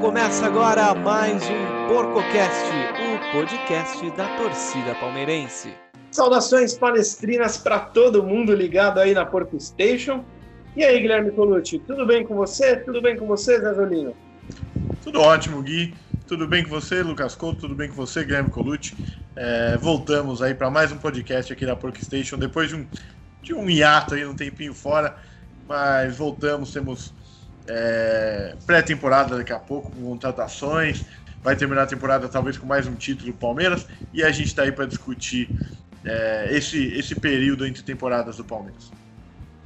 Começa agora mais um PorcoCast, o podcast da torcida palmeirense. Saudações palestrinas para todo mundo ligado aí na Porco Station. E aí, Guilherme Colucci, tudo bem com você? Tudo bem com você, Zé Zolino? Tudo ótimo, Gui. Tudo bem com você, Lucas Couto? Tudo bem com você, Guilherme Colucci? É, voltamos aí para mais um podcast aqui na Porco Station, depois de um, de um hiato aí, um tempinho fora, mas voltamos, temos é, pré-temporada daqui a pouco, com contratações, vai terminar a temporada talvez com mais um título do Palmeiras, e a gente está aí para discutir é, esse, esse período entre temporadas do Palmeiras.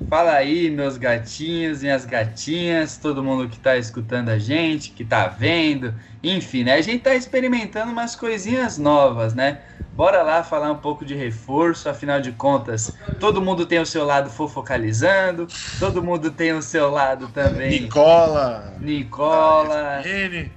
Fala aí, meus gatinhos, minhas gatinhas, todo mundo que está escutando a gente, que está vendo, enfim, né? A gente está experimentando umas coisinhas novas, né? Bora lá falar um pouco de reforço, afinal de contas, todo mundo tem o seu lado fofocalizando, todo mundo tem o seu lado também. Nicola! Nicola!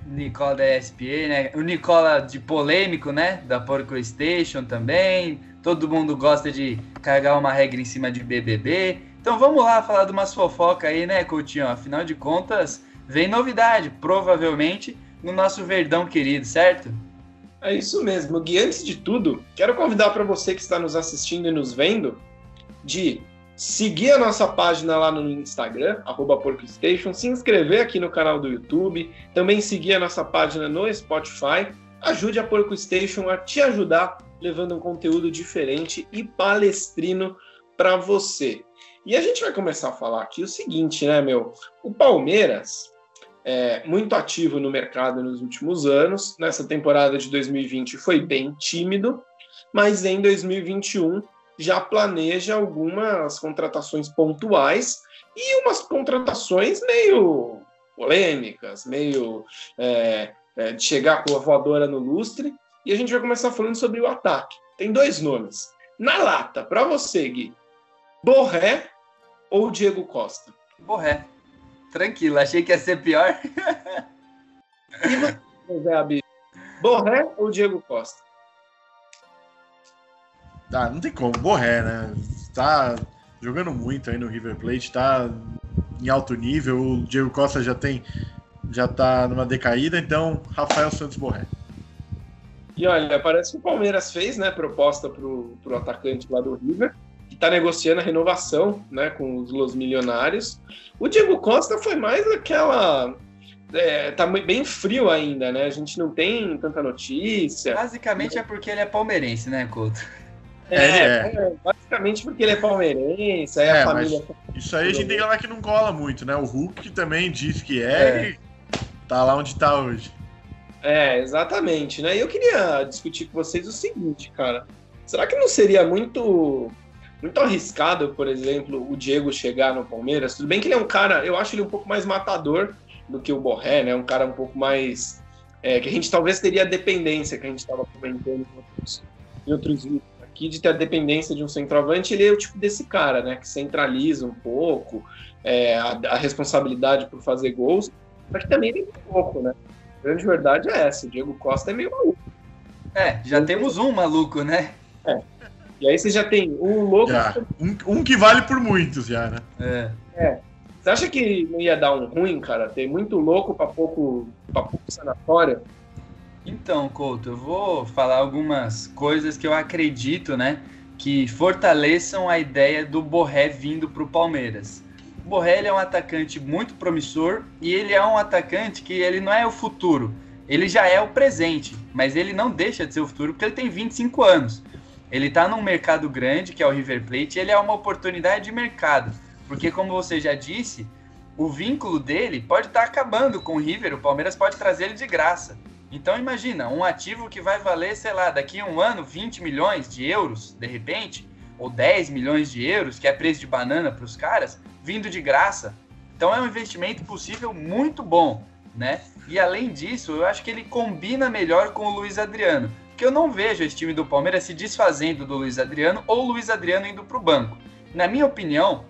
Nicola da ESPN, né? O Nicola de polêmico, né? Da Porco Station também. Todo mundo gosta de carregar uma regra em cima de BBB. Então vamos lá falar de umas fofocas aí, né, Coutinho? Afinal de contas, vem novidade, provavelmente, no nosso Verdão querido, certo? É isso mesmo, Gui. Antes de tudo, quero convidar para você que está nos assistindo e nos vendo de seguir a nossa página lá no Instagram, PorcoStation, se inscrever aqui no canal do YouTube, também seguir a nossa página no Spotify. Ajude a PorcoStation a te ajudar levando um conteúdo diferente e palestrino para você. E a gente vai começar a falar aqui o seguinte, né, meu? O Palmeiras é muito ativo no mercado nos últimos anos. Nessa temporada de 2020 foi bem tímido, mas em 2021 já planeja algumas contratações pontuais e umas contratações meio polêmicas, meio é, é, de chegar com a voadora no lustre. E a gente vai começar falando sobre o ataque. Tem dois nomes. Na lata, para você, Gui, Borré ou Diego Costa? Borré. Tranquilo, achei que ia ser pior. e você, Zé Abi? Borré ou Diego Costa? Ah, não tem como, Borré, né? Tá jogando muito aí no River Plate, tá em alto nível. O Diego Costa já tem já tá numa decaída, então Rafael Santos Borré. E olha, parece que o Palmeiras fez, né, proposta pro, pro atacante lá do River que está negociando a renovação né, com os Los Milionários. O Diego Costa foi mais aquela. É, tá bem frio ainda, né? A gente não tem tanta notícia. Basicamente é porque ele é palmeirense, né, Couto? É, é, é. basicamente porque ele é palmeirense, aí é, a família. Isso aí a gente tem que falar que não cola muito, né? O Hulk também disse que é, é. e tá lá onde tá hoje. É, exatamente, né? E eu queria discutir com vocês o seguinte, cara. Será que não seria muito muito arriscado, por exemplo, o Diego chegar no Palmeiras. Tudo bem que ele é um cara, eu acho ele um pouco mais matador do que o Borré, né? Um cara um pouco mais. É, que a gente talvez teria a dependência que a gente estava comentando em outros, em outros vídeos aqui, de ter a dependência de um centroavante. Ele é o tipo desse cara, né? Que centraliza um pouco é, a, a, responsabilidade por fazer gols, mas que também tem pouco, né? A grande verdade é essa: o Diego Costa é meio maluco. É, já temos um maluco, né? É, e aí você já tem um louco. Um, um, que vale por muitos já, né? É. é. Você acha que não ia dar um ruim, cara? Ter muito louco para pouco, pra pouco sanatório? Então, Couto, eu vou falar algumas coisas que eu acredito, né? Que fortaleçam a ideia do Borré vindo para o Palmeiras. O Borré é um atacante muito promissor e ele é um atacante que ele não é o futuro, ele já é o presente, mas ele não deixa de ser o futuro porque ele tem 25 anos. Ele está num mercado grande, que é o River Plate, e ele é uma oportunidade de mercado. Porque, como você já disse, o vínculo dele pode estar tá acabando com o River, o Palmeiras pode trazer ele de graça. Então imagina, um ativo que vai valer, sei lá, daqui a um ano 20 milhões de euros, de repente, ou 10 milhões de euros, que é preço de banana para os caras, vindo de graça. Então é um investimento possível muito bom, né? E além disso, eu acho que ele combina melhor com o Luiz Adriano que eu não vejo esse time do Palmeiras se desfazendo do Luiz Adriano ou o Luiz Adriano indo para o banco. Na minha opinião,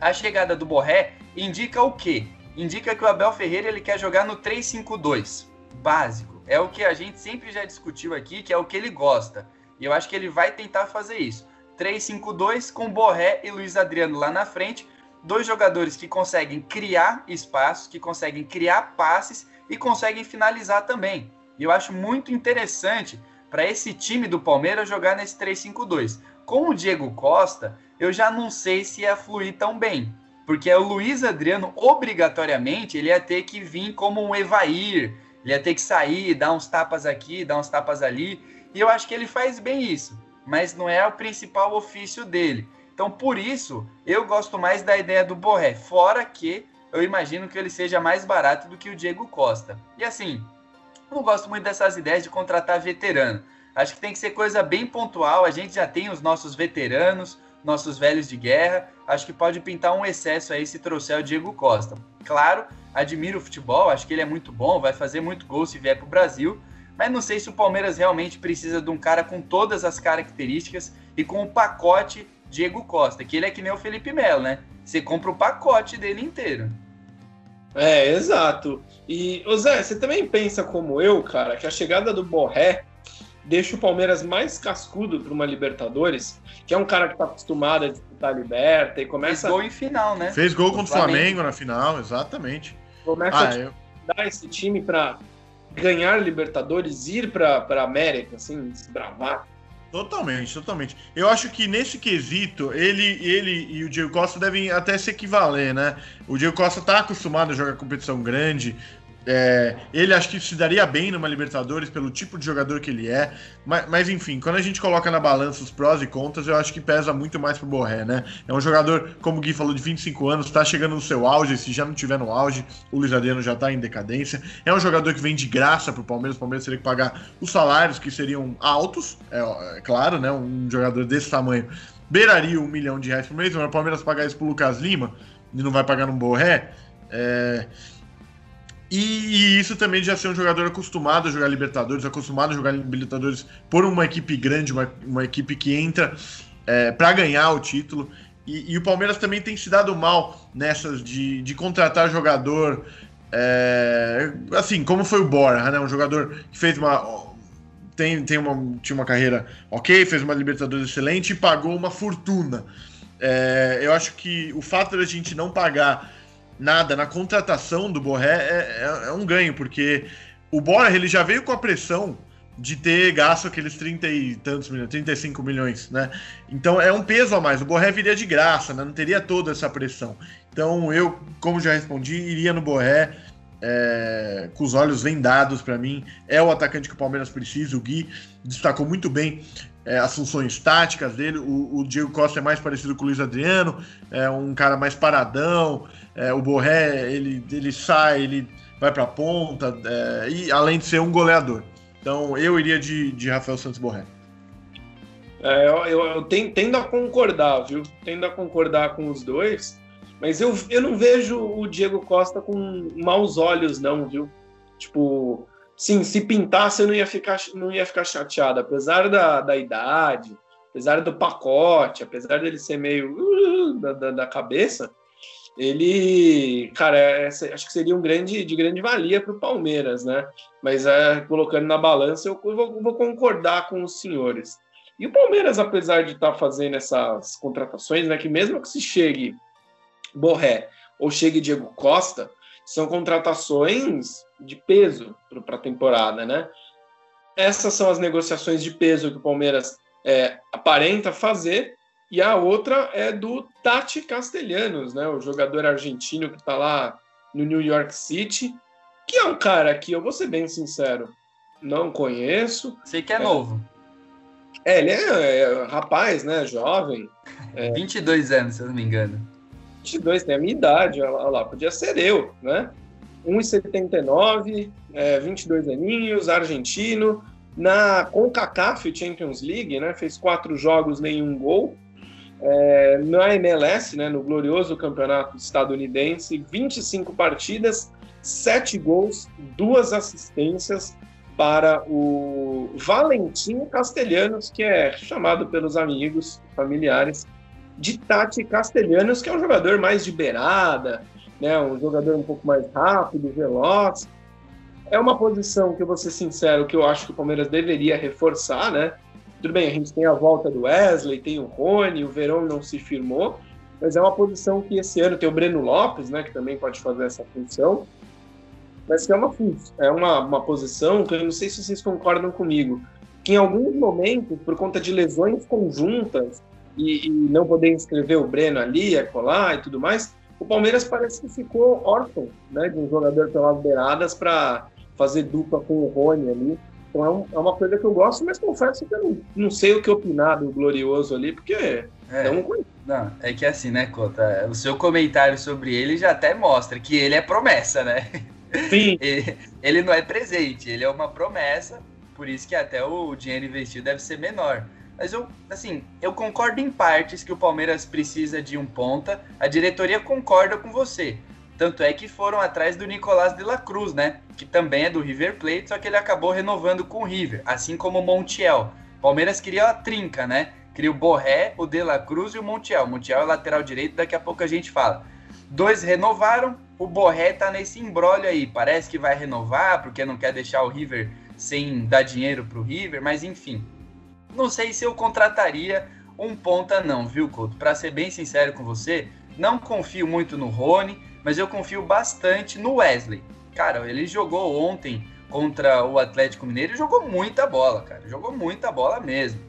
a chegada do Borré indica o quê? Indica que o Abel Ferreira ele quer jogar no 3-5-2, básico. É o que a gente sempre já discutiu aqui, que é o que ele gosta. E eu acho que ele vai tentar fazer isso. 3-5-2 com Borré e Luiz Adriano lá na frente, dois jogadores que conseguem criar espaços, que conseguem criar passes e conseguem finalizar também. E eu acho muito interessante para esse time do Palmeiras jogar nesse 3-5-2. Com o Diego Costa, eu já não sei se ia fluir tão bem, porque o Luiz Adriano, obrigatoriamente, ele ia ter que vir como um Evair, ele ia ter que sair, dar uns tapas aqui, dar uns tapas ali, e eu acho que ele faz bem isso, mas não é o principal ofício dele. Então, por isso, eu gosto mais da ideia do Borré, fora que eu imagino que ele seja mais barato do que o Diego Costa. E assim, não gosto muito dessas ideias de contratar veterano. Acho que tem que ser coisa bem pontual. A gente já tem os nossos veteranos, nossos velhos de guerra. Acho que pode pintar um excesso aí se trouxer o Diego Costa. Claro, admiro o futebol, acho que ele é muito bom, vai fazer muito gol se vier para o Brasil. Mas não sei se o Palmeiras realmente precisa de um cara com todas as características e com o pacote Diego Costa, que ele é que nem o Felipe Melo, né? Você compra o pacote dele inteiro. É, exato. E, ô Zé, você também pensa como eu, cara, que a chegada do Borré deixa o Palmeiras mais cascudo para uma Libertadores, que é um cara que está acostumado a disputar a Liberta e começa. Fez gol em final, né? Fez gol contra o Flamengo, Flamengo na final, exatamente. Começa ah, a eu... dar esse time para ganhar Libertadores, ir para a América, assim, desbravar. Totalmente, totalmente. Eu acho que nesse quesito, ele, ele e o Diego Costa devem até se equivaler, né? O Diego Costa está acostumado a jogar competição grande, é, ele acho que se daria bem numa Libertadores pelo tipo de jogador que ele é. Mas, mas, enfim, quando a gente coloca na balança os prós e contras, eu acho que pesa muito mais pro Borré, né? É um jogador, como o Gui falou, de 25 anos, está chegando no seu auge. Se já não tiver no auge, o Luiz Adriano já está em decadência. É um jogador que vem de graça pro Palmeiras. O Palmeiras teria que pagar os salários que seriam altos, é, é claro, né? Um jogador desse tamanho beiraria um milhão de reais por mês. Mas o Palmeiras pagar isso pro Lucas Lima e não vai pagar no Borré. É e, e, isso também de já ser um jogador acostumado a jogar Libertadores, acostumado a jogar Libertadores por uma equipe grande, uma, uma equipe que entra é, para ganhar o título. E, e, o Palmeiras também tem se dado mal nessas de, de contratar jogador. É, assim, como foi o Bora, né? Um jogador que fez uma. Tem, tem uma, tinha uma carreira ok, fez uma Libertadores excelente e pagou uma fortuna. É, eu acho que o fato da gente não pagar nada na contratação do Borré é, é, é, um ganho, porque o Borja ele já veio com a pressão de ter gasto aqueles 30 e tantos milhões, 35 milhões, né? Então é um peso a mais. O Borré viria de graça, né? não teria toda essa pressão. Então eu, como já respondi, iria no Borré é, com os olhos vendados para mim. É o atacante que o Palmeiras precisa. O Gui destacou muito bem é, as funções táticas dele. O, o, Diego Costa é mais parecido com o Luiz Adriano, é um cara mais paradão. É, o Borré, ele, ele sai, ele vai para a ponta, é, e além de ser um goleador. Então eu iria de, de Rafael Santos Borré. É, eu, eu, eu tendo a concordar, viu? Tendo a concordar com os dois, mas eu, eu não vejo o Diego Costa com maus olhos, não, viu? Tipo, sim, se pintasse eu não ia ficar, não ia ficar chateado, apesar da, da idade, apesar do pacote, apesar dele ser meio uh, da, da, da cabeça, ele, cara, acho que seria um grande, de grande valia para o Palmeiras, né? Mas é, colocando na balança, eu vou, vou, concordar com os senhores. E o Palmeiras, apesar de estar tá fazendo essas contratações, né, que mesmo que se chegue Borré ou chegue Diego Costa, são contratações de peso para a temporada, né? Essas são as negociações de peso que o Palmeiras é, aparenta fazer e a outra é do Tati Castelhanos, né? O jogador argentino que está lá no New York City, que é um cara que eu vou ser bem sincero, não conheço. Sei que é, é novo. É, ele é, é, rapaz, né? Jovem. É, 22 anos, se eu não me engano. 22, tem a minha idade, olha lá, podia ser eu, né? 1,79, é, 22 aninhos, argentino. Na CONCACAF Champions League, né? Fez quatro jogos, nenhum gol. É, na MLS, né, no glorioso campeonato estadunidense, 25 partidas, 7 gols, duas assistências para o Valentim Castelhanos, que é chamado pelos amigos, familiares, de Tati Castelhanos, que é um jogador mais de beirada, né, um jogador um pouco mais rápido, veloz. É uma posição que eu vou ser sincero, que eu acho que o Palmeiras deveria reforçar, né? Tudo bem, a gente tem a volta do Wesley, tem o Rony, o Verão não se firmou, mas é uma posição que esse ano tem o Breno Lopes, né, que também pode fazer essa função, mas que é uma, é uma, uma posição que eu não sei se vocês concordam comigo, que em alguns momentos, por conta de lesões conjuntas e, e não poder inscrever o Breno ali, colar e tudo mais, o Palmeiras parece que ficou órfão né, de um jogador pelas beiradas para fazer dupla com o Rony ali. Então é, um, é, uma coisa que eu gosto, mas confesso que eu não, não sei o que opinar do Glorioso ali, porque é, é um Não, é que assim, né, Cota? O seu comentário sobre ele já até mostra que ele é promessa, né? Sim. ele, ele não é presente, ele é uma promessa, por isso que até o dinheiro investido deve ser menor. Mas eu, assim, eu concordo em partes que o Palmeiras precisa de um ponta. A diretoria concorda com você. Tanto é que foram atrás do Nicolás de la Cruz, né? Que também é do River Plate, só que ele acabou renovando com o River, assim como o Montiel. Palmeiras queria a trinca, né? Queria o Borré, o De La Cruz e o Montiel. O Montiel é lateral direito, daqui a pouco a gente fala. Dois renovaram, o Borré tá nesse embrólio aí. Parece que vai renovar, porque não quer deixar o River sem dar dinheiro pro River, mas enfim. Não sei se eu contrataria um ponta não, viu, Couto? Para ser bem sincero com você, não confio muito no Rony, mas eu confio bastante no Wesley. Cara, ele jogou ontem contra o Atlético Mineiro e jogou muita bola, cara. Jogou muita bola mesmo.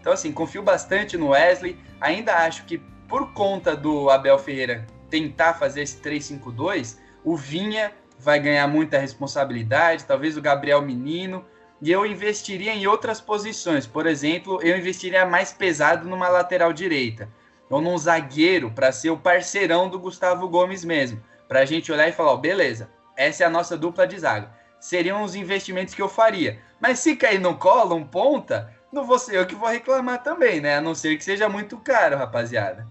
Então, assim, confio bastante no Wesley. Ainda acho que por conta do Abel Ferreira tentar fazer esse 3-5-2, o Vinha vai ganhar muita responsabilidade, talvez o Gabriel Menino e eu investiria em outras posições. Por exemplo, eu investiria mais pesado numa lateral direita ou num zagueiro para ser o parceirão do Gustavo Gomes mesmo, para a gente olhar e falar, beleza, essa é a nossa dupla de zaga. Seriam os investimentos que eu faria. Mas se cair no colo um ponta, não vou ser eu que vou reclamar também, né? A não ser que seja muito caro, rapaziada.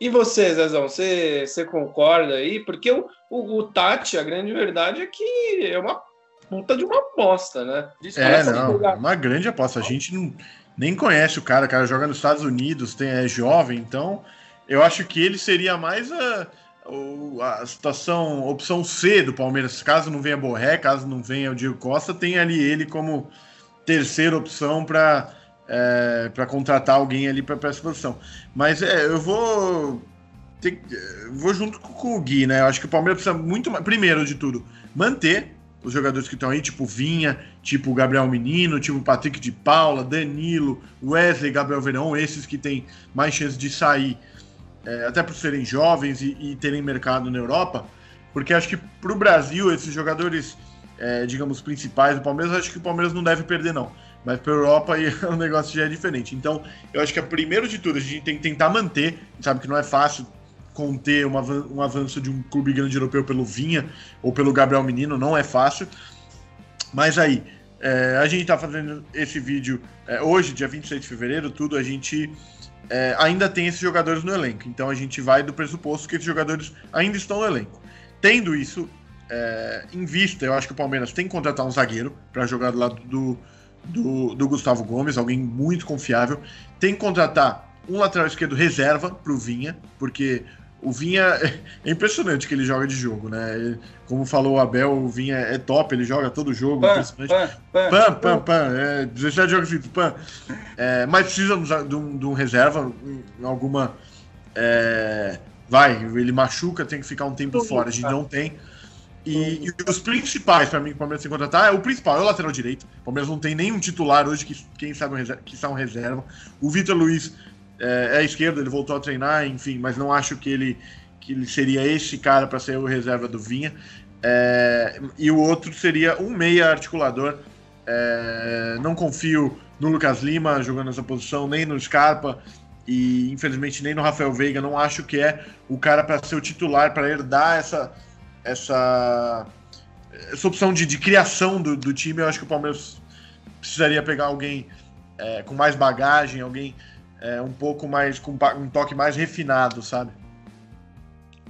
E você, Zezão, você, você concorda aí? Porque o, o, o Tati, a grande verdade é que é uma puta de uma aposta, né? é, não, jogar... uma grande aposta. A gente não, nem conhece o cara, o cara joga nos Estados Unidos, tem, é jovem, então eu acho que ele seria mais a, a situação, opção C do Palmeiras. Caso não venha Borré, caso não venha o Diego Costa, tem ali ele como terceira opção para é, para contratar alguém ali para essa posição. Mas é, eu vou ter, vou junto com o Gui, né? Eu acho que o Palmeiras precisa muito mais, primeiro de tudo, manter os jogadores que estão aí, tipo Vinha, tipo Gabriel Menino, tipo Patrick de Paula, Danilo, Wesley, Gabriel Verão, esses que têm mais chance de sair, é, até por serem jovens e, e, terem mercado na Europa, porque acho que para o Brasil, esses jogadores, é, digamos, principais do Palmeiras, acho que o Palmeiras não deve perder, não. Mas para a Europa aí o negócio já é diferente. Então, eu acho que, primeiro de tudo, a gente tem que tentar manter, sabe que não é fácil conter uma, um avanço de um clube grande europeu pelo Vinha ou pelo Gabriel Menino, não é fácil. Mas aí, é, a gente está fazendo esse vídeo é, hoje, dia 26 de fevereiro, tudo, a gente é, ainda tem esses jogadores no elenco. Então a gente vai do pressuposto que esses jogadores ainda estão no elenco. Tendo isso é, em vista, eu acho que o Palmeiras tem que contratar um zagueiro para jogar do lado do, do, do Gustavo Gomes, alguém muito confiável. Tem que contratar um lateral esquerdo reserva para o Vinha, porque o Vinha é impressionante que ele joga de jogo, né? Como falou o Abel, o Vinha é top, ele joga todo jogo. Pan, impressionante. Pan, pan, pan, pan, é, 17 jogos seguidos, pan. É, mas precisa de um, de um reserva, alguma. É, vai, ele machuca, tem que ficar um tempo fora, a gente não tem. E, e os principais para mim que o Palmeiras tem que contratar é o principal, é o lateral direito. O Palmeiras não tem nenhum titular hoje que, quem sabe, que são reserva. O Vitor Luiz é, é esquerdo, ele voltou a treinar, enfim, mas não acho que ele, que ele seria esse cara para ser o reserva do Vinha. É, e o outro seria um meia articulador. É, não confio no Lucas Lima jogando essa posição, nem no Scarpa e infelizmente nem no Rafael Veiga. Não acho que é o cara para ser o titular, para herdar essa, essa, essa opção de, de criação do, do, time. Eu acho que o Palmeiras precisaria pegar alguém é, com mais bagagem, alguém é, um pouco mais, com um toque mais refinado, sabe?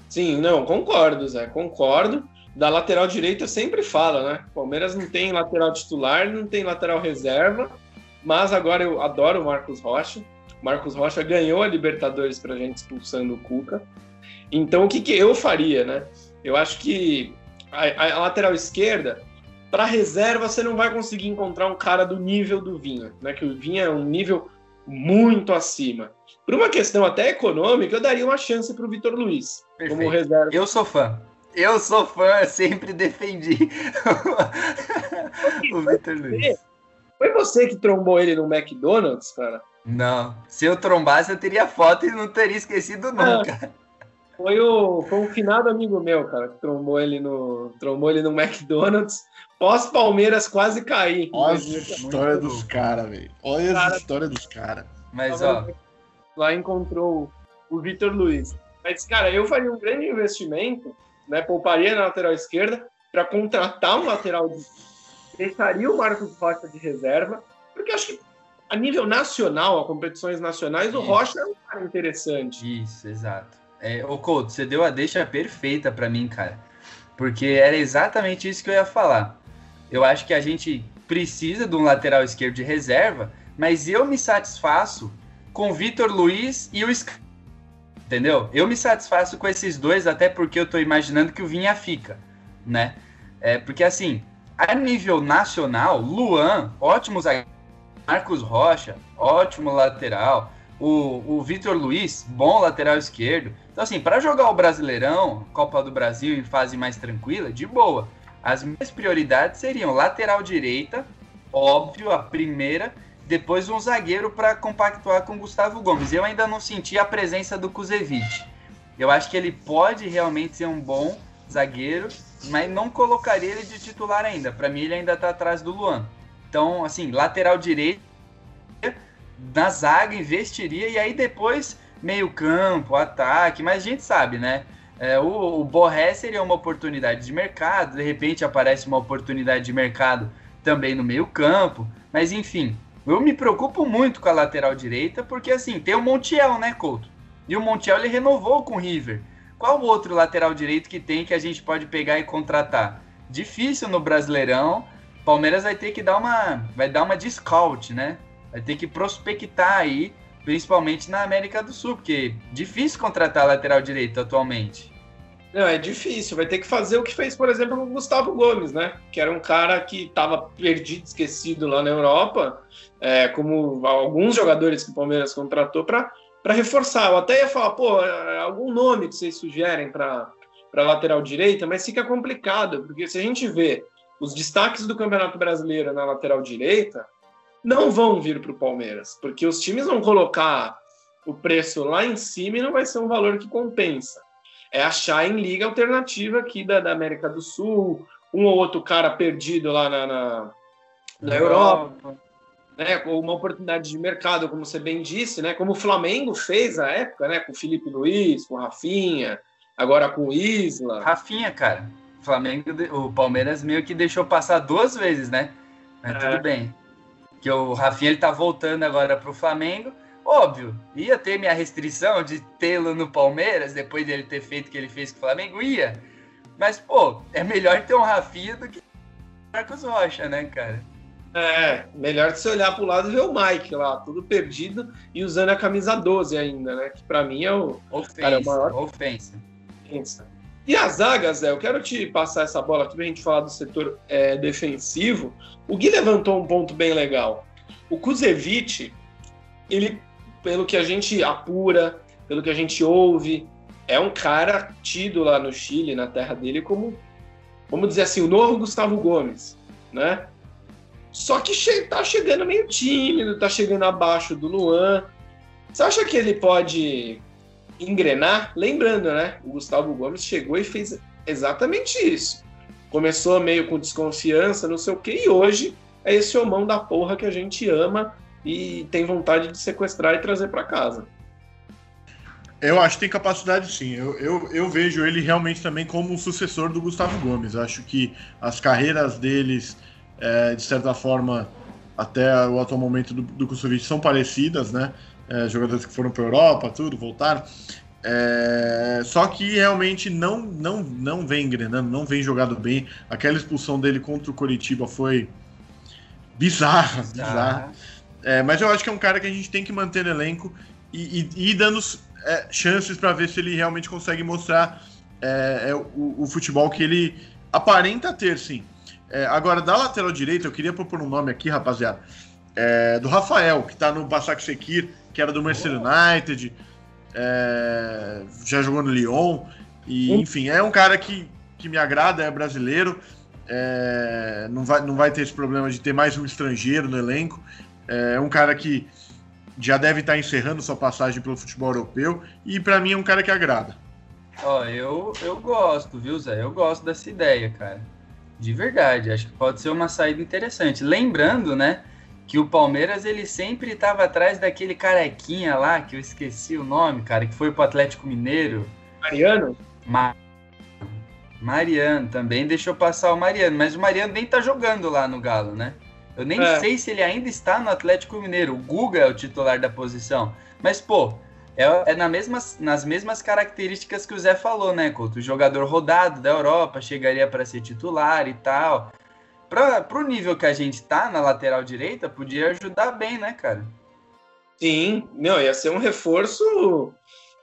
Sim, não, concordo, Zé, concordo. Da lateral direita sempre fala, né? Palmeiras não tem lateral titular, não tem lateral reserva, mas agora eu adoro o Marcos Rocha. Marcos Rocha ganhou a Libertadores pra gente expulsando o Cuca. Então o que, que eu faria, né? Eu acho que a, a lateral esquerda, para reserva, você não vai conseguir encontrar um cara do nível do Vinha, né? Que o Vinha é um nível muito acima. Por uma questão até econômica, eu daria uma chance para o Vitor Luiz Perfeito. como reserva. Eu sou fã. Eu sou fã, sempre defendi o Vitor Luiz. Foi você que trombou ele no McDonald's, cara? Não. Se eu trombasse, eu teria foto e não teria esquecido nunca. Foi o, foi um finado amigo meu, cara, que trombou ele no, trombou ele no McDonald's. Pós-Palmeiras quase cair. Olha a história dos caras, velho. Olha Cara- a história dos caras. Mas, ó, Lá encontrou o Vitor Luiz. Mas, cara, eu faria um grande investimento, né? Pouparia na lateral esquerda para contratar um lateral de. Deixaria o Marcos Rocha de reserva, porque eu acho que a nível nacional, a competições nacionais, o Isso. Rocha é um cara interessante. Isso, exato. É, ô Couto, você deu a deixa perfeita pra mim, cara. Porque era exatamente isso que eu ia falar. Eu acho que a gente precisa de um lateral esquerdo de reserva, mas eu me satisfaço com Vitor Luiz e o Sc... Entendeu? Eu me satisfaço com esses dois, até porque eu tô imaginando que o Vinha fica, né? É, porque assim, a nível nacional, Luan, ótimo zagueiro. Marcos Rocha, ótimo lateral. O, o Vitor Luiz, bom lateral esquerdo. Então, assim, para jogar o Brasileirão, Copa do Brasil em fase mais tranquila, de boa. As minhas prioridades seriam lateral direita, óbvio, a primeira, depois um zagueiro para compactuar com Gustavo Gomes. Eu ainda não senti a presença do Kuzevic. Eu acho que ele pode realmente ser um bom zagueiro, mas não colocaria ele de titular ainda. Para mim, ele ainda está atrás do Luan. Então, assim, lateral direito, na zaga, investiria, e aí depois meio campo, ataque, mas a gente sabe, né? É, o, o Borré seria uma oportunidade de mercado, de repente aparece uma oportunidade de mercado também no meio campo, mas enfim, eu me preocupo muito com a lateral direita, porque assim, tem o Montiel, né, Couto? E o Montiel ele renovou com o River. Qual outro lateral direito que tem que a gente pode pegar e contratar? Difícil no Brasileirão. Palmeiras vai ter que dar uma, vai dar uma scout, né? Vai ter que prospectar aí, principalmente na América do Sul, porque difícil contratar lateral direito atualmente. Não, é difícil. Vai ter que fazer o que fez, por exemplo, o Gustavo Gomes, né? Que era um cara que estava perdido, esquecido lá na Europa, é, como alguns jogadores que o Palmeiras contratou para reforçar. Eu até ia falar, pô, é, algum nome que vocês sugerem para lateral direita, mas fica complicado, porque se a gente vê os destaques do Campeonato Brasileiro na lateral direita, não vão vir para o Palmeiras, porque os times vão colocar o preço lá em cima e não vai ser um valor que compensa é achar em liga alternativa aqui da, da América do Sul, um ou outro cara perdido lá na, na, na Europa, né, com uma oportunidade de mercado, como você bem disse, né, como o Flamengo fez à época, né, com o Felipe Luiz, com o Rafinha, agora com o Isla. Rafinha, cara. O Flamengo, o Palmeiras meio que deixou passar duas vezes, né? Mas É. tudo bem. Que o Rafinha ele tá voltando agora pro Flamengo. Óbvio, ia ter minha restrição de tê-lo no Palmeiras depois dele ter feito o que ele fez com o Flamengo, ia. Mas, pô, é melhor ter um Rafinha do que Marcos Rocha, né, cara? É, melhor que você olhar para o lado e ver o Mike lá, tudo perdido e usando a camisa 12 ainda, né? Que para mim é o. Ofensa, Cara, é o maior- ofensa. E a zaga, Zé, eu quero te passar essa bola aqui pra gente falar do setor é, defensivo. O Gui levantou um ponto bem legal. O Kuzevic, ele, pelo que a gente apura, pelo que a gente ouve, é um cara tido lá no Chile, na terra dele, como, vamos dizer assim, o novo Gustavo Gomes, né? Só que che tá chegando meio tímido, tá chegando abaixo do Luan. Você acha que ele pode engrenar? Lembrando, né? O Gustavo Gomes chegou e fez exatamente isso. Começou meio com desconfiança, não sei o quê, e hoje é esse homão da porra que a gente ama e tem vontade de sequestrar e trazer para casa. Eu acho que tem capacidade sim. Eu, eu, eu vejo ele realmente também como um sucessor do Gustavo Gomes. Acho que as carreiras deles, é, de certa forma, até o atual momento do, do Kusovic são parecidas, né? É, jogadores que foram para Europa, tudo, voltaram. É, só que realmente não, não, não vem engrenando, não vem jogado bem. Aquela expulsão dele contra o Coritiba foi bizarra, bizarra. É, mas eu acho que é um cara que a gente tem que manter no elenco e, e, e ir dando é, chances para ver se ele realmente consegue mostrar é, é, o, o, futebol que ele aparenta ter, sim. É, agora, da lateral direita, eu queria propor um nome aqui, rapaziada. é, do Rafael, que está no Basak Sekir, que era do Manchester United, já jogou no Lyon, e enfim, é um cara que, que me agrada, é brasileiro, não, vai, não vai ter esse problema de ter mais um estrangeiro no elenco, é um cara que já deve estar encerrando sua passagem pelo futebol europeu, e para mim é um cara que agrada. Ó, eu, eu gosto, viu, Zé? Eu gosto dessa ideia, cara. De verdade, acho que pode ser uma saída interessante. Lembrando, né, que o Palmeiras ele sempre estava atrás daquele carequinha lá, que eu esqueci o nome, cara, que foi pro Atlético Mineiro. Mariano? Ma Mariano também deixou passar o Mariano, mas o Mariano nem tá jogando lá no Galo, né? Eu nem é. sei se ele ainda está no Atlético Mineiro. O Guga é o titular da posição. Mas, pô, é, é na mesmas, nas mesmas características que o Zé falou, né, Couto? O jogador rodado da Europa chegaria para ser titular e tal. Para o nível que a gente tá na lateral direita, podia ajudar bem, né, cara? Sim, não, ia ser um reforço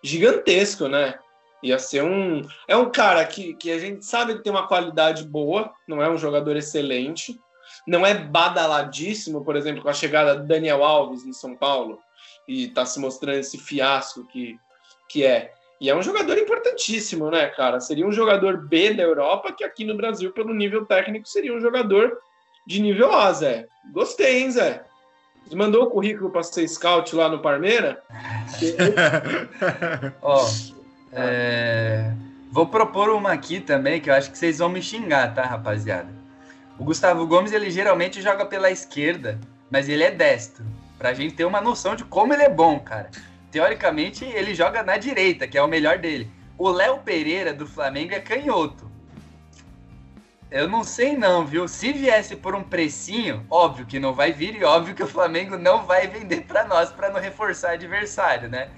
gigantesco, né? Ia ser um. É um cara que, que a gente sabe que tem uma qualidade boa, não é um jogador excelente, não é badaladíssimo, por exemplo, com a chegada do Daniel Alves em São Paulo e está se mostrando esse fiasco que, que é. E é um jogador importantíssimo, né, cara? Seria um jogador B da Europa, que aqui no Brasil, pelo nível técnico, seria um jogador de nível A, Zé. Gostei, hein, Zé? Você mandou o currículo para ser scout lá no Parmeira? Ó, é... vou propor uma aqui também, que eu acho que vocês vão me xingar, tá, rapaziada? O Gustavo Gomes, ele geralmente joga pela esquerda, mas ele é destro. Pra gente ter uma noção de como ele é bom, cara. Teoricamente, ele joga na direita, que é o melhor dele. O Léo Pereira do Flamengo é canhoto. Eu não sei não, viu? Se viesse por um precinho, óbvio que não vai vir e óbvio que o Flamengo não vai vender para nós para não reforçar adversário, né?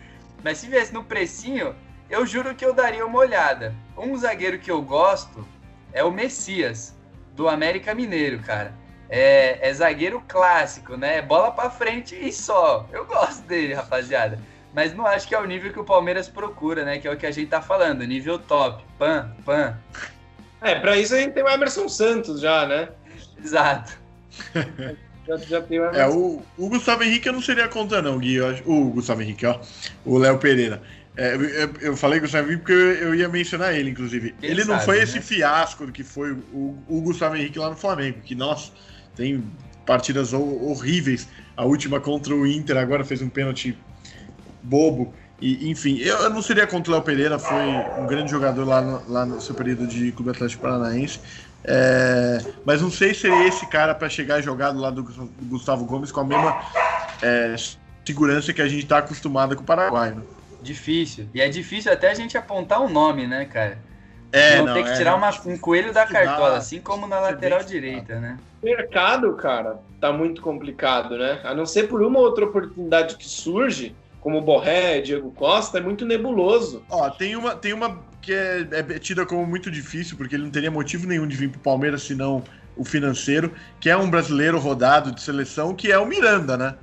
Mas se viesse no precinho, eu juro que eu daria uma olhada. Um zagueiro que eu gosto é o Messias, do América Mineiro, cara é, é zagueiro clássico, né? Bola para frente e só. Eu gosto dele, rapaziada. Mas não acho que é o nível que o Palmeiras procura, né? Que é o que a gente tá falando, nível top. Pan, pan. É, para isso a gente tem o Emerson Santos já, né? Exato. já, já tem o, é, o, o, Gustavo Henrique eu não seria contra, não, Gui. O Gustavo Henrique, ó. O Léo Pereira. É, eu, eu, falei Gustavo Henrique porque eu, eu, ia mencionar ele, inclusive. Quem ele sabe, não foi né? esse fiasco que foi o, o Gustavo Henrique lá no Flamengo, que, nossa tem partidas horríveis. A última contra o Inter agora fez um pênalti bobo. E, enfim, eu, não seria contra o Léo Pereira, foi um grande jogador lá no, lá no seu período de Clube Atlético Paranaense. É, mas não sei se seria esse cara para chegar e jogar do lado do Gustavo Gomes com a mesma é, segurança que a gente está acostumado com o Paraguai. Né? Difícil. E é difícil até a gente apontar o um nome, né, cara? É, Vão não, ter que é, tirar não, uma, um coelho da cartola, assim como na lateral direita, né? O mercado, cara, tá muito complicado, né? A não ser por uma outra oportunidade que surge, como Borré, Diego Costa, é muito nebuloso. Ó, tem uma, tem uma que é, é tida como muito difícil, porque ele não teria motivo nenhum de vir pro Palmeiras senão o financeiro, que é um brasileiro rodado de seleção, que é o Miranda, né?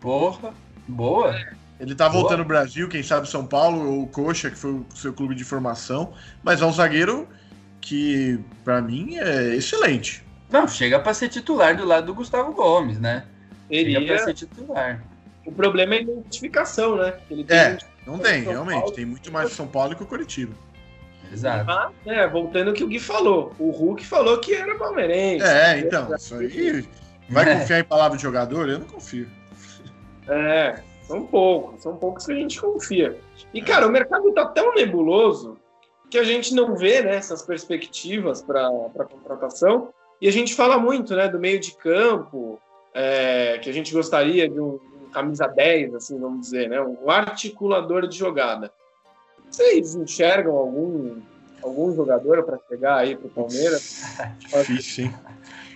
Porra, boa. Ele tá voltando ao Brasil, quem sabe São Paulo ou Coxa, que foi o seu clube de formação, mas é um zagueiro que, para mim, é excelente. Não, chega para ser titular do lado do Gustavo Gomes, né? Ele chega para ser titular. O problema é a identificação, né? Ele tem é, não tem, realmente. Paulo. Tem muito mais São Paulo que o Curitiba. Exato. Ah, é, voltando ao que o Gui falou. O Hulk falou que era palmeirense. É, então, isso aí. Vai é. confiar em palavra de jogador? Eu não confio. É, são poucos, são poucos que a gente confia. E, cara, o mercado tá tão nebuloso que a gente não vê né, essas perspectivas para contratação. E a gente fala muito né, do meio de campo, é, que a gente gostaria de um, um, camisa 10, assim, vamos dizer, né, um articulador de jogada. Vocês enxergam algum, algum jogador para chegar aí para o Palmeiras? Difícil, hein?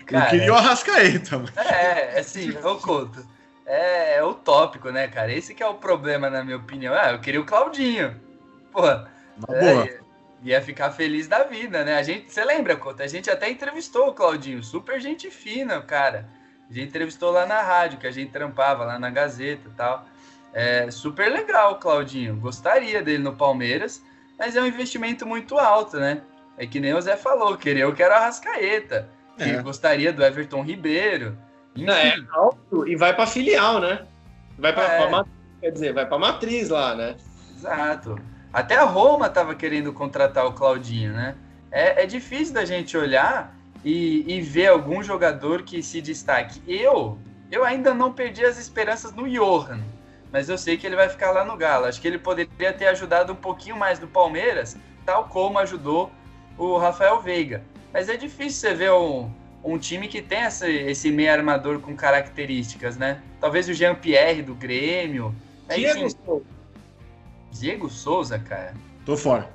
Cara, Eu queria o Arrascaeta. Mas... É, assim, eu conto é, é utópico, né, cara? Esse que é o problema, na minha opinião. Ah, eu queria o Claudinho. Pô, é, ia ficar feliz da vida, né? A gente, você lembra? A gente até entrevistou o Claudinho, super gente fina, cara. A gente entrevistou lá na rádio, que a gente trampava lá na Gazeta e tal. É super legal o Claudinho. Gostaria dele no Palmeiras, mas é um investimento muito alto, né? É que nem o Zé falou, queria eu quero a Rascaeta. É. Gostaria do Everton Ribeiro. Não, é alto e vai pra filial, né? Vai pra, É. quer dizer, vai pra matriz lá, né? Exato. Até a Roma estava querendo contratar o Claudinho, né? É, é difícil da gente olhar e, e ver algum jogador que se destaque. Eu, eu ainda não perdi as esperanças no Johan, mas eu sei que ele vai ficar lá no Galo. Acho que ele poderia ter ajudado um pouquinho mais no Palmeiras, tal como ajudou o Rafael Veiga. Mas é difícil você ver um, um time que tem essa, esse meio armador com características, né? Talvez o Jean-Pierre do Grêmio. Diego enfim, Souza, Diego Souza, cara? Tô fora.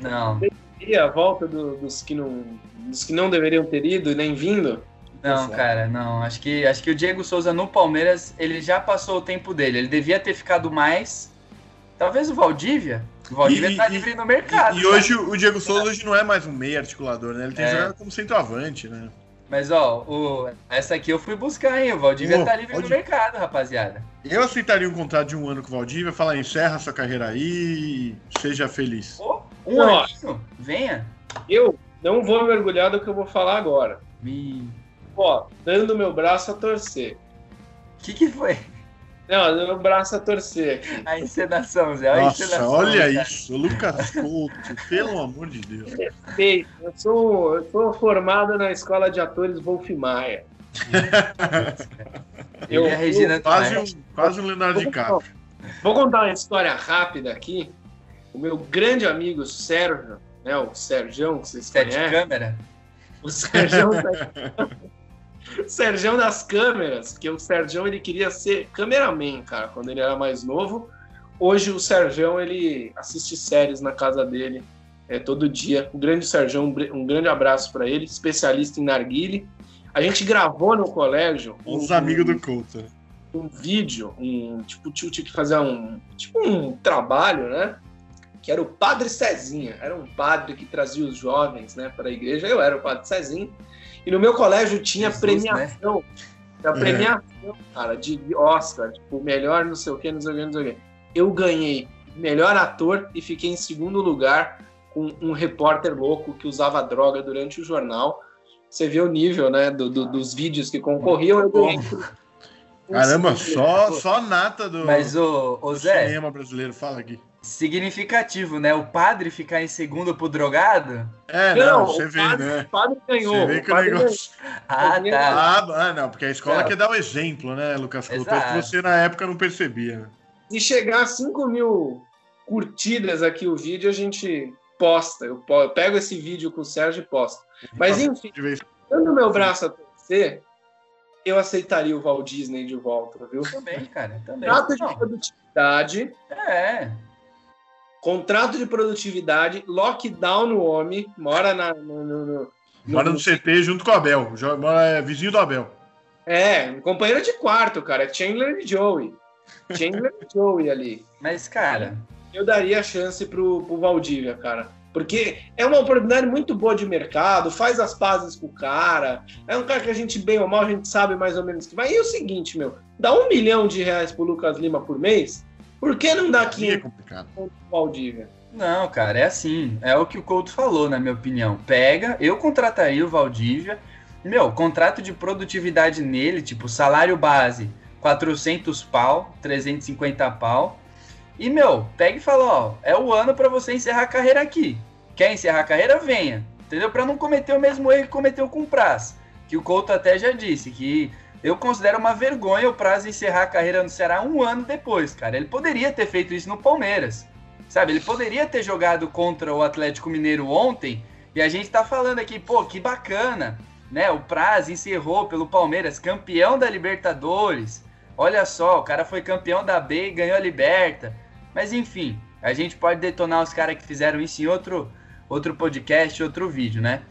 Não, e a volta do- dos, que não, dos que não deveriam ter ido e nem vindo. não, cara, não. Acho que, acho que o Diego Souza no Palmeiras, ele já passou o tempo dele. Ele devia ter ficado mais. Talvez o Valdívia. O Valdívia E- tá e- livre no mercado. E, e hoje o Diego Souza hoje não é mais um meio articulador, né? Ele tem É. jogado como centroavante, né? Mas, ó, o, essa aqui eu fui buscar, hein? O Valdívia Ô, tá livre no Valdívia. mercado, rapaziada. Eu aceitaria um contrato de um ano com o Valdívia, falar encerra sua carreira aí e seja feliz. Pô, um ó. aninho? Venha. Eu não vou mergulhar do que eu vou falar agora. Me... Ó, dando meu braço a torcer. O que que foi? Não, meu braço a torcer aqui. A encenação, Zé. A Nossa, encenação, olha cara. isso, o Lucas Couto, pelo amor de Deus. Respeito. Eu sou, eu sou formado na escola de atores Wolf Maia. É a Regina Quase um, quase um Leonardo DiCaprio. Vou contar uma história rápida aqui. O meu grande amigo Sérgio, né, o Sérgio, que vocês Sete conhecem, câmera. o Sérgio da... o Sérgio das câmeras, porque o Sérgio ele queria ser cameraman, cara, quando ele era mais novo. Hoje o Sérgio ele assiste séries na casa dele é, todo dia. O grande Sérgio, um, grande abraço para ele, especialista em narguile. A gente gravou no colégio Os um- amigos do Couto. um vídeo, um tipo, o tio tinha que fazer um tipo um trabalho, né? Que era o Padre Cezinha. Era um padre que trazia os jovens, né, para a igreja. Eu era o Padre Cezinha. E no meu colégio tinha Jesus, premiação. Tinha É. premiação, cara, de Oscar, tipo, melhor não sei o que, não sei o que, não sei o que. Eu ganhei melhor ator e fiquei em segundo lugar com um repórter louco que usava droga durante o jornal. Você vê o nível, né, do- do- dos vídeos que concorriam. Eu ganhei Caramba, só, só nata do, Mas, ô, ô do Zé, cinema brasileiro. Fala aqui. Significativo, né? O padre ficar em segundo pro drogado? É, não, Não, você o vê, padre, né? o padre ganhou. Você vê que o negócio. Ah, Alguém- tá. Ah, ah, não, porque a escola Não. quer dar o exemplo, né, Lucas Couto? É que você na época não percebia. né? Se chegar a 5 mil curtidas aqui o vídeo, a gente posta. Eu, pego esse vídeo com o Sérgio e posto. Mas enfim, dando meu braço a torcer, eu aceitaria o Walt Disney de volta, viu? Também, cara, também. Contrato de produtividade, é, contrato de produtividade, lockdown no homem, mora na, no, no- no- Mora no CT junto com o Abel. Mora é, vizinho do Abel. É, companheiro de quarto, cara. É Chandler e Joey. Chandler e Joey ali. mas, cara, eu daria a chance pro, pro Valdívia, cara. Porque é uma oportunidade muito boa de mercado, faz as pazes com o cara. É um cara que a gente, bem ou mal, a gente sabe mais ou menos que vai. E o seguinte, meu, dá um milhão de reais pro Lucas Lima por mês, por que não dá Aí é 500 complicado. pro Valdívia? não, cara, é assim. É o que o Couto falou, na minha opinião. Pega, eu contrataria o Valdívia. Meu, contrato de produtividade nele, tipo, salário base, 400 pau, 350 pau. E, meu, pega e fala, ó, é o ano pra você encerrar a carreira aqui. Quer encerrar a carreira? Venha. Entendeu? Pra não cometer o mesmo erro que cometeu com o Praz. Que o Couto até já disse, que eu considero uma vergonha o Praz encerrar a carreira no Ceará um ano depois, cara. Ele poderia ter feito isso no Palmeiras. Sabe, ele poderia ter jogado contra o Atlético Mineiro ontem e a gente tá falando aqui, pô, que bacana, né? O Praz encerrou pelo Palmeiras, campeão da Libertadores. Olha só, o cara foi campeão da B e ganhou a Liberta. Mas enfim, a gente pode detonar os caras que fizeram isso em outro, outro podcast, outro vídeo, né?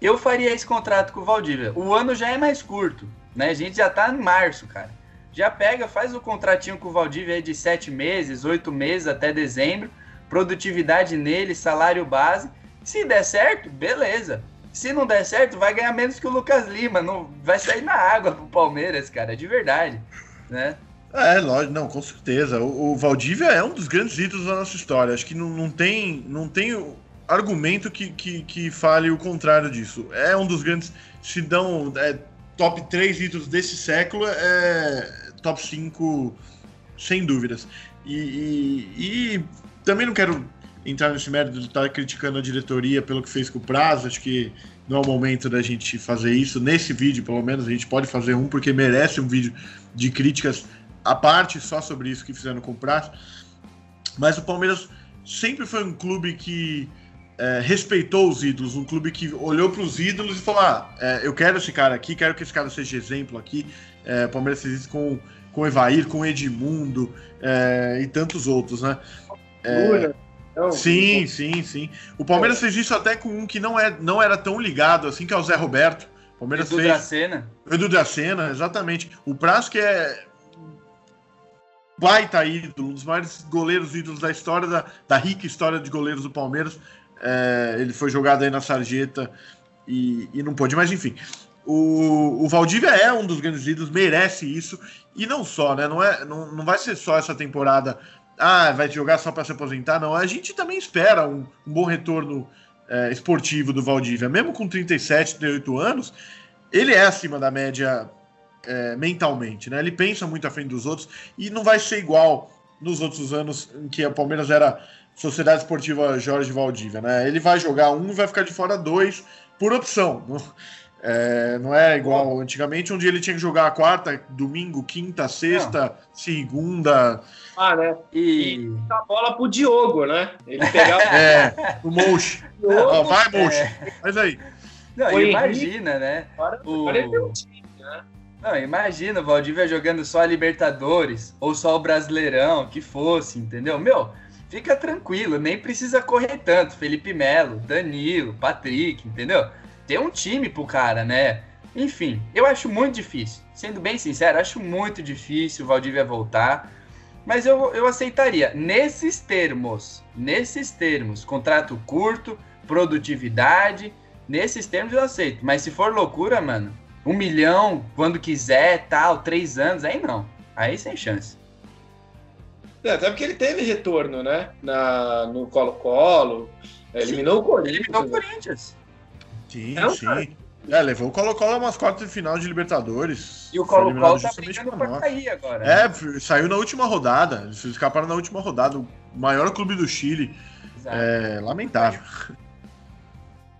Eu faria esse contrato com o Valdívia. O ano já é mais curto, né? A gente já tá em março, cara. Já pega, faz o contratinho com o Valdívia aí de sete meses, oito meses até dezembro. Produtividade nele, salário base. Se der certo, beleza. Se não der certo, vai ganhar menos que o Lucas Lima. Não, vai sair na água pro Palmeiras, cara, de verdade. Né? É, lógico, não, com certeza. O, o Valdívia é um dos grandes ídolos da nossa história. Acho que não, não tem, não tem argumento que, que, que fale o contrário disso. É um dos grandes. Se dão. É, top 3 ídolos desse século é top 5, sem dúvidas. E, e, e também não quero entrar nesse mérito de estar criticando a diretoria pelo que fez com o prazo, acho que não é o momento da gente fazer isso. Nesse vídeo, pelo menos, a gente pode fazer um, porque merece um vídeo de críticas à parte só sobre isso que fizeram com o prazo. Mas o Palmeiras sempre foi um clube que é, respeitou os ídolos, um clube que olhou para os ídolos e falou: ah, é, eu quero esse cara aqui, quero que esse cara seja exemplo aqui. É, o Palmeiras fez isso com, com o Evair, com o Edmundo é, e tantos outros, né? É, então, sim, sim, sim. O Palmeiras fez isso até com um que não, é, não era tão ligado assim, que é o Zé Roberto. O Palmeiras Edu fez... Dracena. Edu Dracena, exatamente. O Praz, que é baita ídolo, um dos maiores goleiros ídolos da história, da, da rica história de goleiros do Palmeiras. É, ele foi jogado aí na sarjeta e, e não pôde, mas enfim. O, o Valdívia é um dos grandes ídolos, merece isso. E não só, né? Não, é, não, não vai ser só essa temporada ah, vai jogar só para se aposentar. Não, a gente também espera um, um bom retorno é, esportivo do Valdívia. Mesmo com 37, 38 anos, ele é acima da média é, mentalmente, né? Ele pensa muito à frente dos outros e não vai ser igual nos outros anos em que o Palmeiras era Sociedade Esportiva Jorge Valdívia, né? Ele vai jogar um e vai ficar de fora dois por opção. Não é, não é igual antigamente, onde ele tinha que jogar quarta, domingo, quinta, sexta, não. segunda. Ah, né? E... e a bola pro Diogo, né? Ele pegava. é, o Moche. Ó, vai, Moche. É. Mas aí. Não, imagina, né? Agora, o... agora é time, né? Não, imagina o Valdívia jogando só a Libertadores ou só o Brasileirão, que fosse, entendeu? Meu, fica tranquilo, nem precisa correr tanto. Felipe Melo, Danilo, Patrick, entendeu? ter um time pro cara, né? Enfim, eu acho muito difícil. Sendo bem sincero, acho muito difícil o Valdívia voltar. Mas eu, eu aceitaria. Nesses termos, nesses termos, contrato curto, produtividade, nesses termos eu aceito. Mas se for loucura, mano, um milhão, quando quiser, tal, três anos, aí não. Aí sem chance. É, até porque ele teve retorno, né? Na, no Colo-Colo. Eliminou o Corinthians. Eliminou o Corinthians. Sim, é sim. É, levou o Colo-Colo a umas quartas de final de Libertadores. E o Colo-Colo tá brigando pra cair agora. É, né? saiu na última rodada. Eles escaparam na última rodada. O maior clube do Chile. Exato. É lamentável.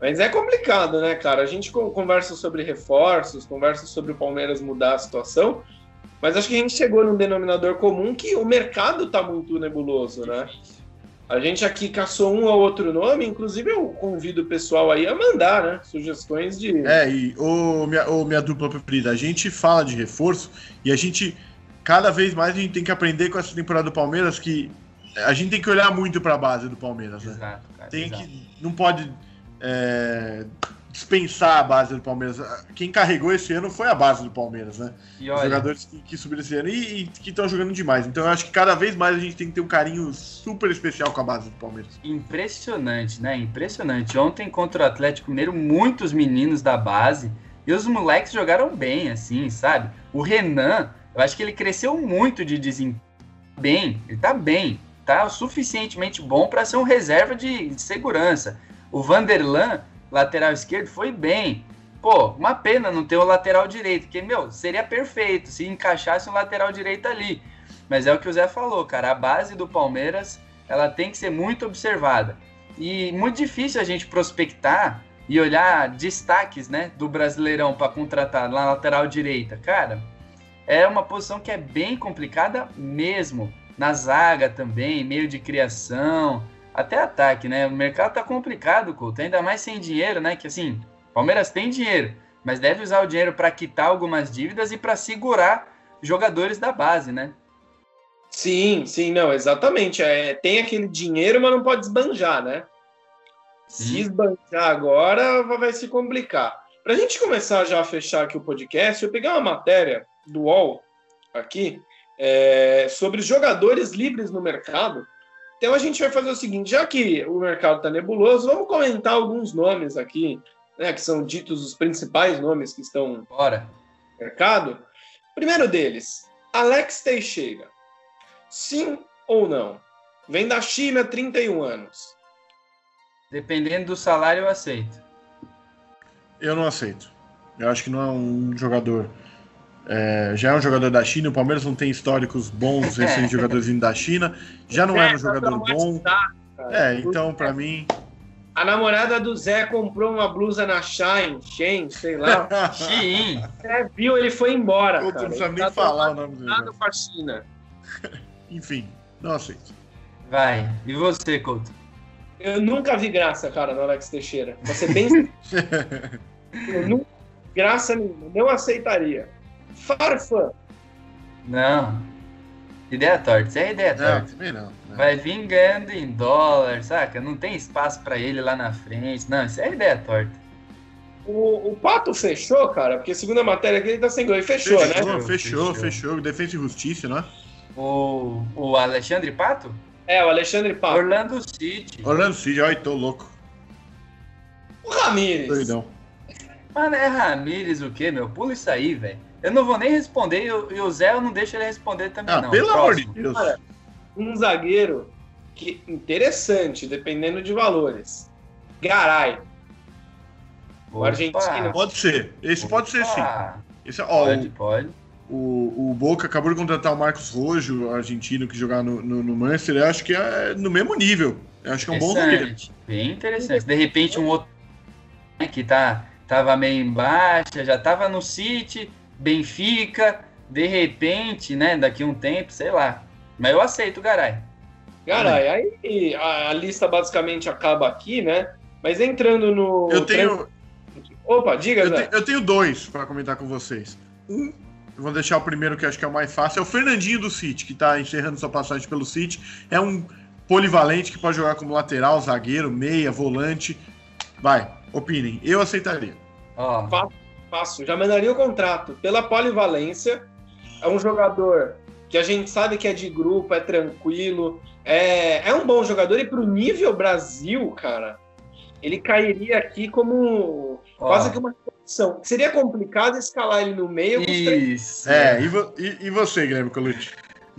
Mas é complicado, né, cara? A gente conversa sobre reforços, conversa sobre o Palmeiras mudar a situação, mas acho que a gente chegou num denominador comum que o mercado tá muito nebuloso, né? A gente aqui caçou um ou outro nome, inclusive eu convido o pessoal aí a mandar, né? Sugestões de. É, e o minha, ô, minha dupla preferida, a gente fala de reforço e a gente, cada vez mais, a gente tem que aprender com essa temporada do Palmeiras que a gente tem que olhar muito para a base do Palmeiras, né? Exato, cara, tem exato. que. Não pode. É, dispensar a base do Palmeiras. Quem carregou esse ano foi a base do Palmeiras, né? E olha, Os jogadores que, que, subiram esse ano e, e que estão jogando demais. Então eu acho que cada vez mais a gente tem que ter um carinho super especial com a base do Palmeiras. Impressionante, né? Impressionante. Ontem contra o Atlético Mineiro, muitos meninos da base e os moleques jogaram bem, assim, sabe? O Renan, eu acho que ele cresceu muito de desempenho. Bem, ele tá bem, tá o suficientemente bom para ser um reserva de, de segurança. O Vanderlan lateral esquerdo, foi bem. Pô, uma pena não ter o lateral direito, porque, meu, seria perfeito se encaixasse um lateral direito ali. Mas é o que o Zé falou, cara, a base do Palmeiras, ela tem que ser muito observada. E muito difícil a gente prospectar e olhar destaques, né, do Brasileirão para contratar na lateral direita. Cara, é uma posição que é bem complicada mesmo. Na zaga também, meio de criação, até ataque, né? O mercado tá complicado, Couto, ainda mais sem dinheiro, né? Que assim, Palmeiras tem dinheiro, mas deve usar o dinheiro para quitar algumas dívidas e para segurar jogadores da base, né? Sim, sim, não, exatamente. É, tem aquele dinheiro, mas não pode esbanjar, né? Se esbanjar agora, vai se complicar. Para a gente começar já a fechar aqui o podcast, eu peguei uma matéria do UOL aqui é, sobre jogadores livres no mercado então a gente vai fazer o seguinte: já que o mercado está nebuloso, vamos comentar alguns nomes aqui, né, que são ditos os principais nomes que estão Bora. no mercado. Primeiro deles, Alex Teixeira. Sim ou não? Vem da China, 31 anos. Dependendo do salário, eu aceito. Eu não aceito. Eu acho que não é um jogador. É, já é um jogador da China. O Palmeiras não tem históricos bons recentes jogadores vindo da China. Já não era um jogador bom. É, então para mim. A namorada do Zé comprou uma blusa na Shine, Shein, sei lá. Xiin. Zé viu, ele foi embora. Outro cara. não precisa Ele nem tá falar o nome dele. Nada com a China. Enfim, não aceito. Vai. E você, Couto? Eu nunca vi graça, cara, no Alex Teixeira. Ser bem. eu nunca vi graça nenhuma. Não aceitaria. Farfã. Não. Ideia torta. Isso é ideia Não, torta. também não. né? Vai vir ganhando em dólar, saca? Não tem espaço pra ele lá na frente. Não, isso é ideia torta. O, o Pato fechou, cara, porque segundo a matéria aqui ele tá sem gol. Ele fechou, né? Fechou, fechou, Fechou. fechou. Defesa e Justiça, né? O, o Alexandre Pato? É, o Alexandre Pato. Orlando City. Orlando City, ai, tô louco. O Ramires. Doidão. Mano, é Ramires o quê, meu? Pula isso aí, velho. Eu não vou nem responder e o, o Zé eu não deixo ele responder também, Ah, não. pelo amor de Próximo. Deus. Cara, Um zagueiro que interessante, dependendo de valores. Garay. O Opa. argentino. Pode ser. Esse pode ser sim. Opa. Esse, é- ó, Pode, pode. o, o Boca acabou de contratar o Marcos Rojo, argentino, que jogar no, no, no Manchester. Eu acho que é no mesmo nível. Eu acho que é um bom zagueiro. Interessante. Bem interessante. De repente, um outro né, que tá, tava meio em baixa, já tava no City, Benfica, de repente, né, daqui a um tempo, sei lá. Mas eu aceito Garay. Garay. Aí a, a lista basicamente acaba aqui, né? Mas entrando no. Eu tenho, Opa, diga, eu, te- eu tenho dois para comentar com vocês. Um, eu vou deixar o primeiro que eu acho que é o mais fácil, é o Fernandinho do City, que tá encerrando sua passagem pelo City. É um polivalente que pode jogar como lateral, zagueiro, meia, volante. Vai, opinem. Eu aceitaria. Ó, Fácil. Já mandaria o contrato. Pela polivalência. É um jogador que a gente sabe que é de grupo, é tranquilo. É, é um bom jogador e pro nível Brasil, cara, ele cairia aqui como ó. quase que uma posição. Seria complicado escalar ele no meio. Isso. É, e, vo- e- e você, Guilherme Colucci?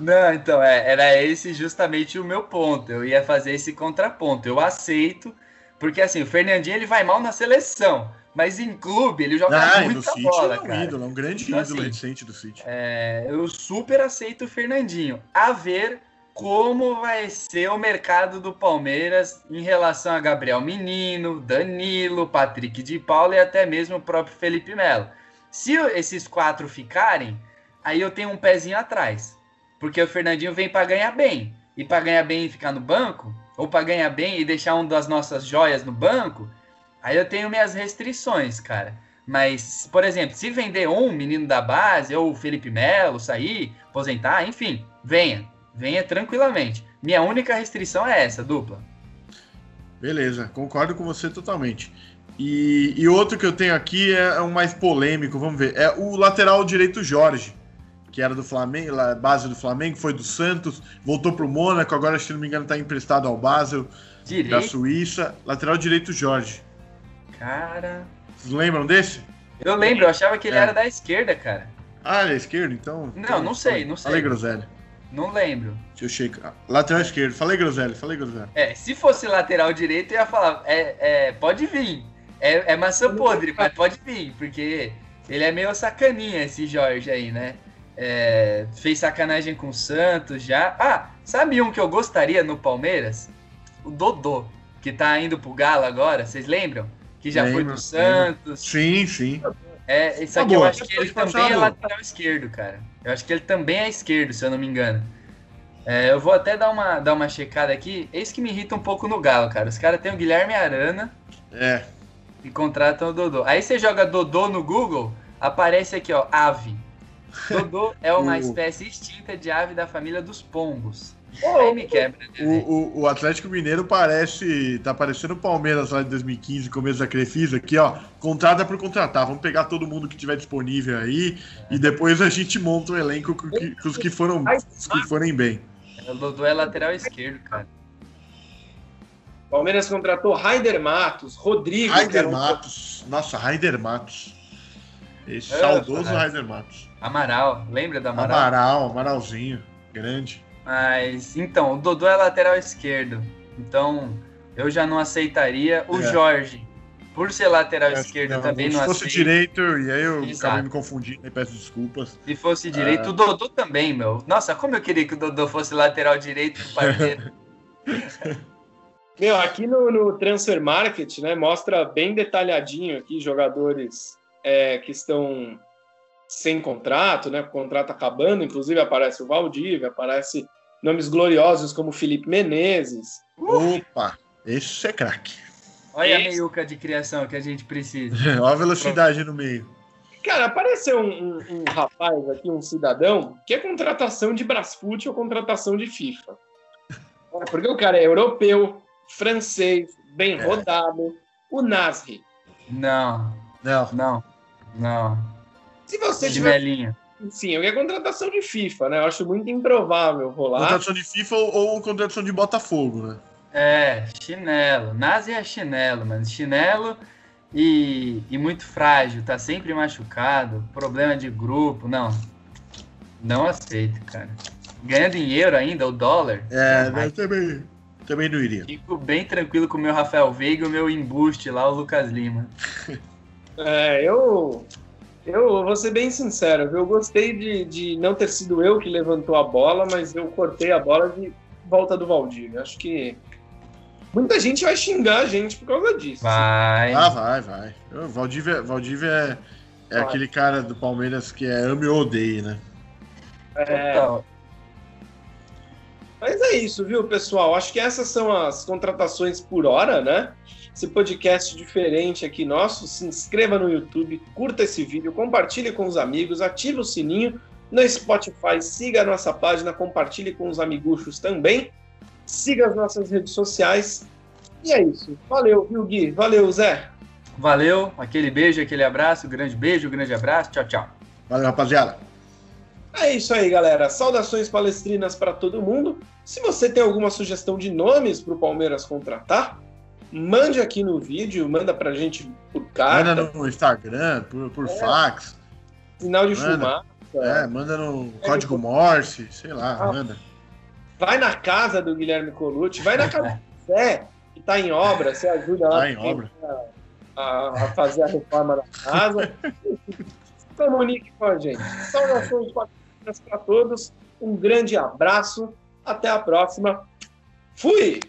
Não, então, é, era esse justamente o meu ponto. Eu ia fazer esse contraponto. Eu aceito, porque assim, o Fernandinho ele vai mal na seleção, mas em clube ele joga Ah, muita City bola, é um cara. ídolo, é um grande Então, ídolo assim, recente do City. É, eu super aceito o Fernandinho. A ver como vai ser o mercado do Palmeiras em relação a Gabriel Menino, Danilo, Patrick de Paula e até mesmo o próprio Felipe Melo. Se esses quatro ficarem, aí eu tenho um pezinho atrás. Porque o Fernandinho vem para ganhar bem. E para ganhar bem e ficar no banco, ou para ganhar bem e deixar um das nossas joias no banco, aí eu tenho minhas restrições, cara. Mas, por exemplo, se vender um menino da base, ou o Felipe Melo sair, aposentar, enfim, venha. Venha tranquilamente. Minha única restrição é essa, dupla. Beleza, concordo com você totalmente. E, e outro que eu tenho aqui é, é um mais polêmico, vamos ver. É o lateral direito Jorge, que era do Flamengo, base do Flamengo, foi do Santos, voltou pro Mônaco, agora, se não me engano, está emprestado ao Basel, da Direito, Suíça. Lateral direito Jorge. Cara. Vocês lembram desse? Eu lembro, eu achava que ele É. era da esquerda, cara. Ah, ele é esquerdo, então. Não, não sei, não sei. Falei groselha. Não lembro. Deixa eu checar. Lateral esquerdo, falei groselha, falei groselha. É, se fosse lateral direito, eu ia falar, é, é, pode vir. É, é maçã podre, mas pode vir, porque ele é meio sacaninha, esse Jorge aí, né? É, fez sacanagem com o Santos já. Ah, sabe um que eu gostaria no Palmeiras? O Dodô, que tá indo pro Galo agora, vocês lembram? Que já foi do Santos. Sim, sim. É, isso Tá aqui eu acho que ele também é lateral esquerdo, cara. Eu acho que ele também é esquerdo, se eu não me engano. É, eu vou até dar uma, dar uma checada aqui. Eis que me irrita um pouco no Galo, cara. Os caras têm o Guilherme Arana É. e contratam o Dodô. Aí você joga Dodô no Google, aparece aqui, ó, ave. Dodô é uma espécie extinta de ave da família dos pombos. Aí me quebra, né? O, o, o Atlético Mineiro parece. Tá parecendo o Palmeiras lá de 2015, começo da Crefisa, aqui, ó. Contrata por contratar. Vamos pegar todo mundo que tiver disponível aí e depois a gente monta um elenco com, que- com os que foram os que forem bem. O Dodô é lateral esquerdo, cara. Palmeiras contratou Raider Matos, Rodrigo. Raider um- Matos. Nossa, Raider Matos. Esse É, saudoso cara. Raider Matos. Amaral, lembra da Amaral? Amaral, Amaralzinho. Grande. Mas, então, o Dodô é lateral esquerdo. Então, eu já não aceitaria o É. Jorge. por ser lateral Acho esquerdo não, também se não fosse aceito. direito, e aí eu Exato. acabei me confundindo e peço desculpas. Se fosse direito, o Dodô também, meu. Nossa, como eu queria que o Dodô fosse lateral direito do parceiro. Meu, aqui no, no Transfer Market, né, mostra bem detalhadinho aqui jogadores é, que estão sem contrato, né, o contrato acabando, inclusive aparece o Valdívia, aparece nomes gloriosos como Felipe Menezes. Opa, esse é craque. Olha a Esse- meiuca de criação que a gente precisa. Olha a velocidade no meio. Cara, apareceu um, um- um rapaz aqui, um cidadão, que é contratação de Brasfoot ou contratação de FIFA. É, Porque o cara é europeu, francês, bem É. rodado, o Nasri. Não, Não, não, não. Se você De tiver melinha. Sim, é contratação de FIFA, né? Eu acho muito improvável rolar. contratação de FIFA ou, ou contratação de Botafogo, né? É, chinelo. Nazi é chinelo, mano. Chinelo e, e muito frágil, tá sempre machucado, problema de grupo. Não. Não aceito, cara. Ganhando em euro ainda, o dólar. É, eu também, também não iria. Fico bem tranquilo com o meu Rafael Veiga e o meu embuste lá, o Lucas Lima. É, eu, eu vou ser bem sincero, eu gostei de, de não ter sido eu que levantou a bola, mas eu cortei a bola de volta do Valdir. Acho que muita gente vai xingar a gente por causa disso. Vai. Ah, vai, vai. O Valdívia, Valdívia é, é aquele cara do Palmeiras que é ame ou odeie, né? É, Total. Mas é isso, viu, pessoal? Acho que essas são as contratações por hora, né? Esse podcast diferente aqui nosso. Se inscreva no YouTube, curta esse vídeo, compartilhe com os amigos, ative o sininho no Spotify, siga a nossa página, compartilhe com os amiguchos também. Siga as nossas redes sociais. E é isso. Valeu, viu, Gui? Valeu, Zé. Valeu, aquele beijo, aquele abraço, grande beijo, grande abraço, tchau, tchau. Valeu, rapaziada. É isso aí, galera. Saudações palestrinas para todo mundo. Se você tem alguma sugestão de nomes para o Palmeiras contratar, mande aqui no vídeo, manda pra gente por carta, Manda no Instagram, por, por fax. sinal de manda. fumaça. É, manda no código Morse, sei lá, Ah. manda. Vai na casa do Guilherme Colucci, vai na casa do Zé, que está em obra, você ajuda lá Tá em obra. A, a fazer a reforma da casa. Comunique com a gente. Saudações para todos. Um grande abraço. Até a próxima. Fui!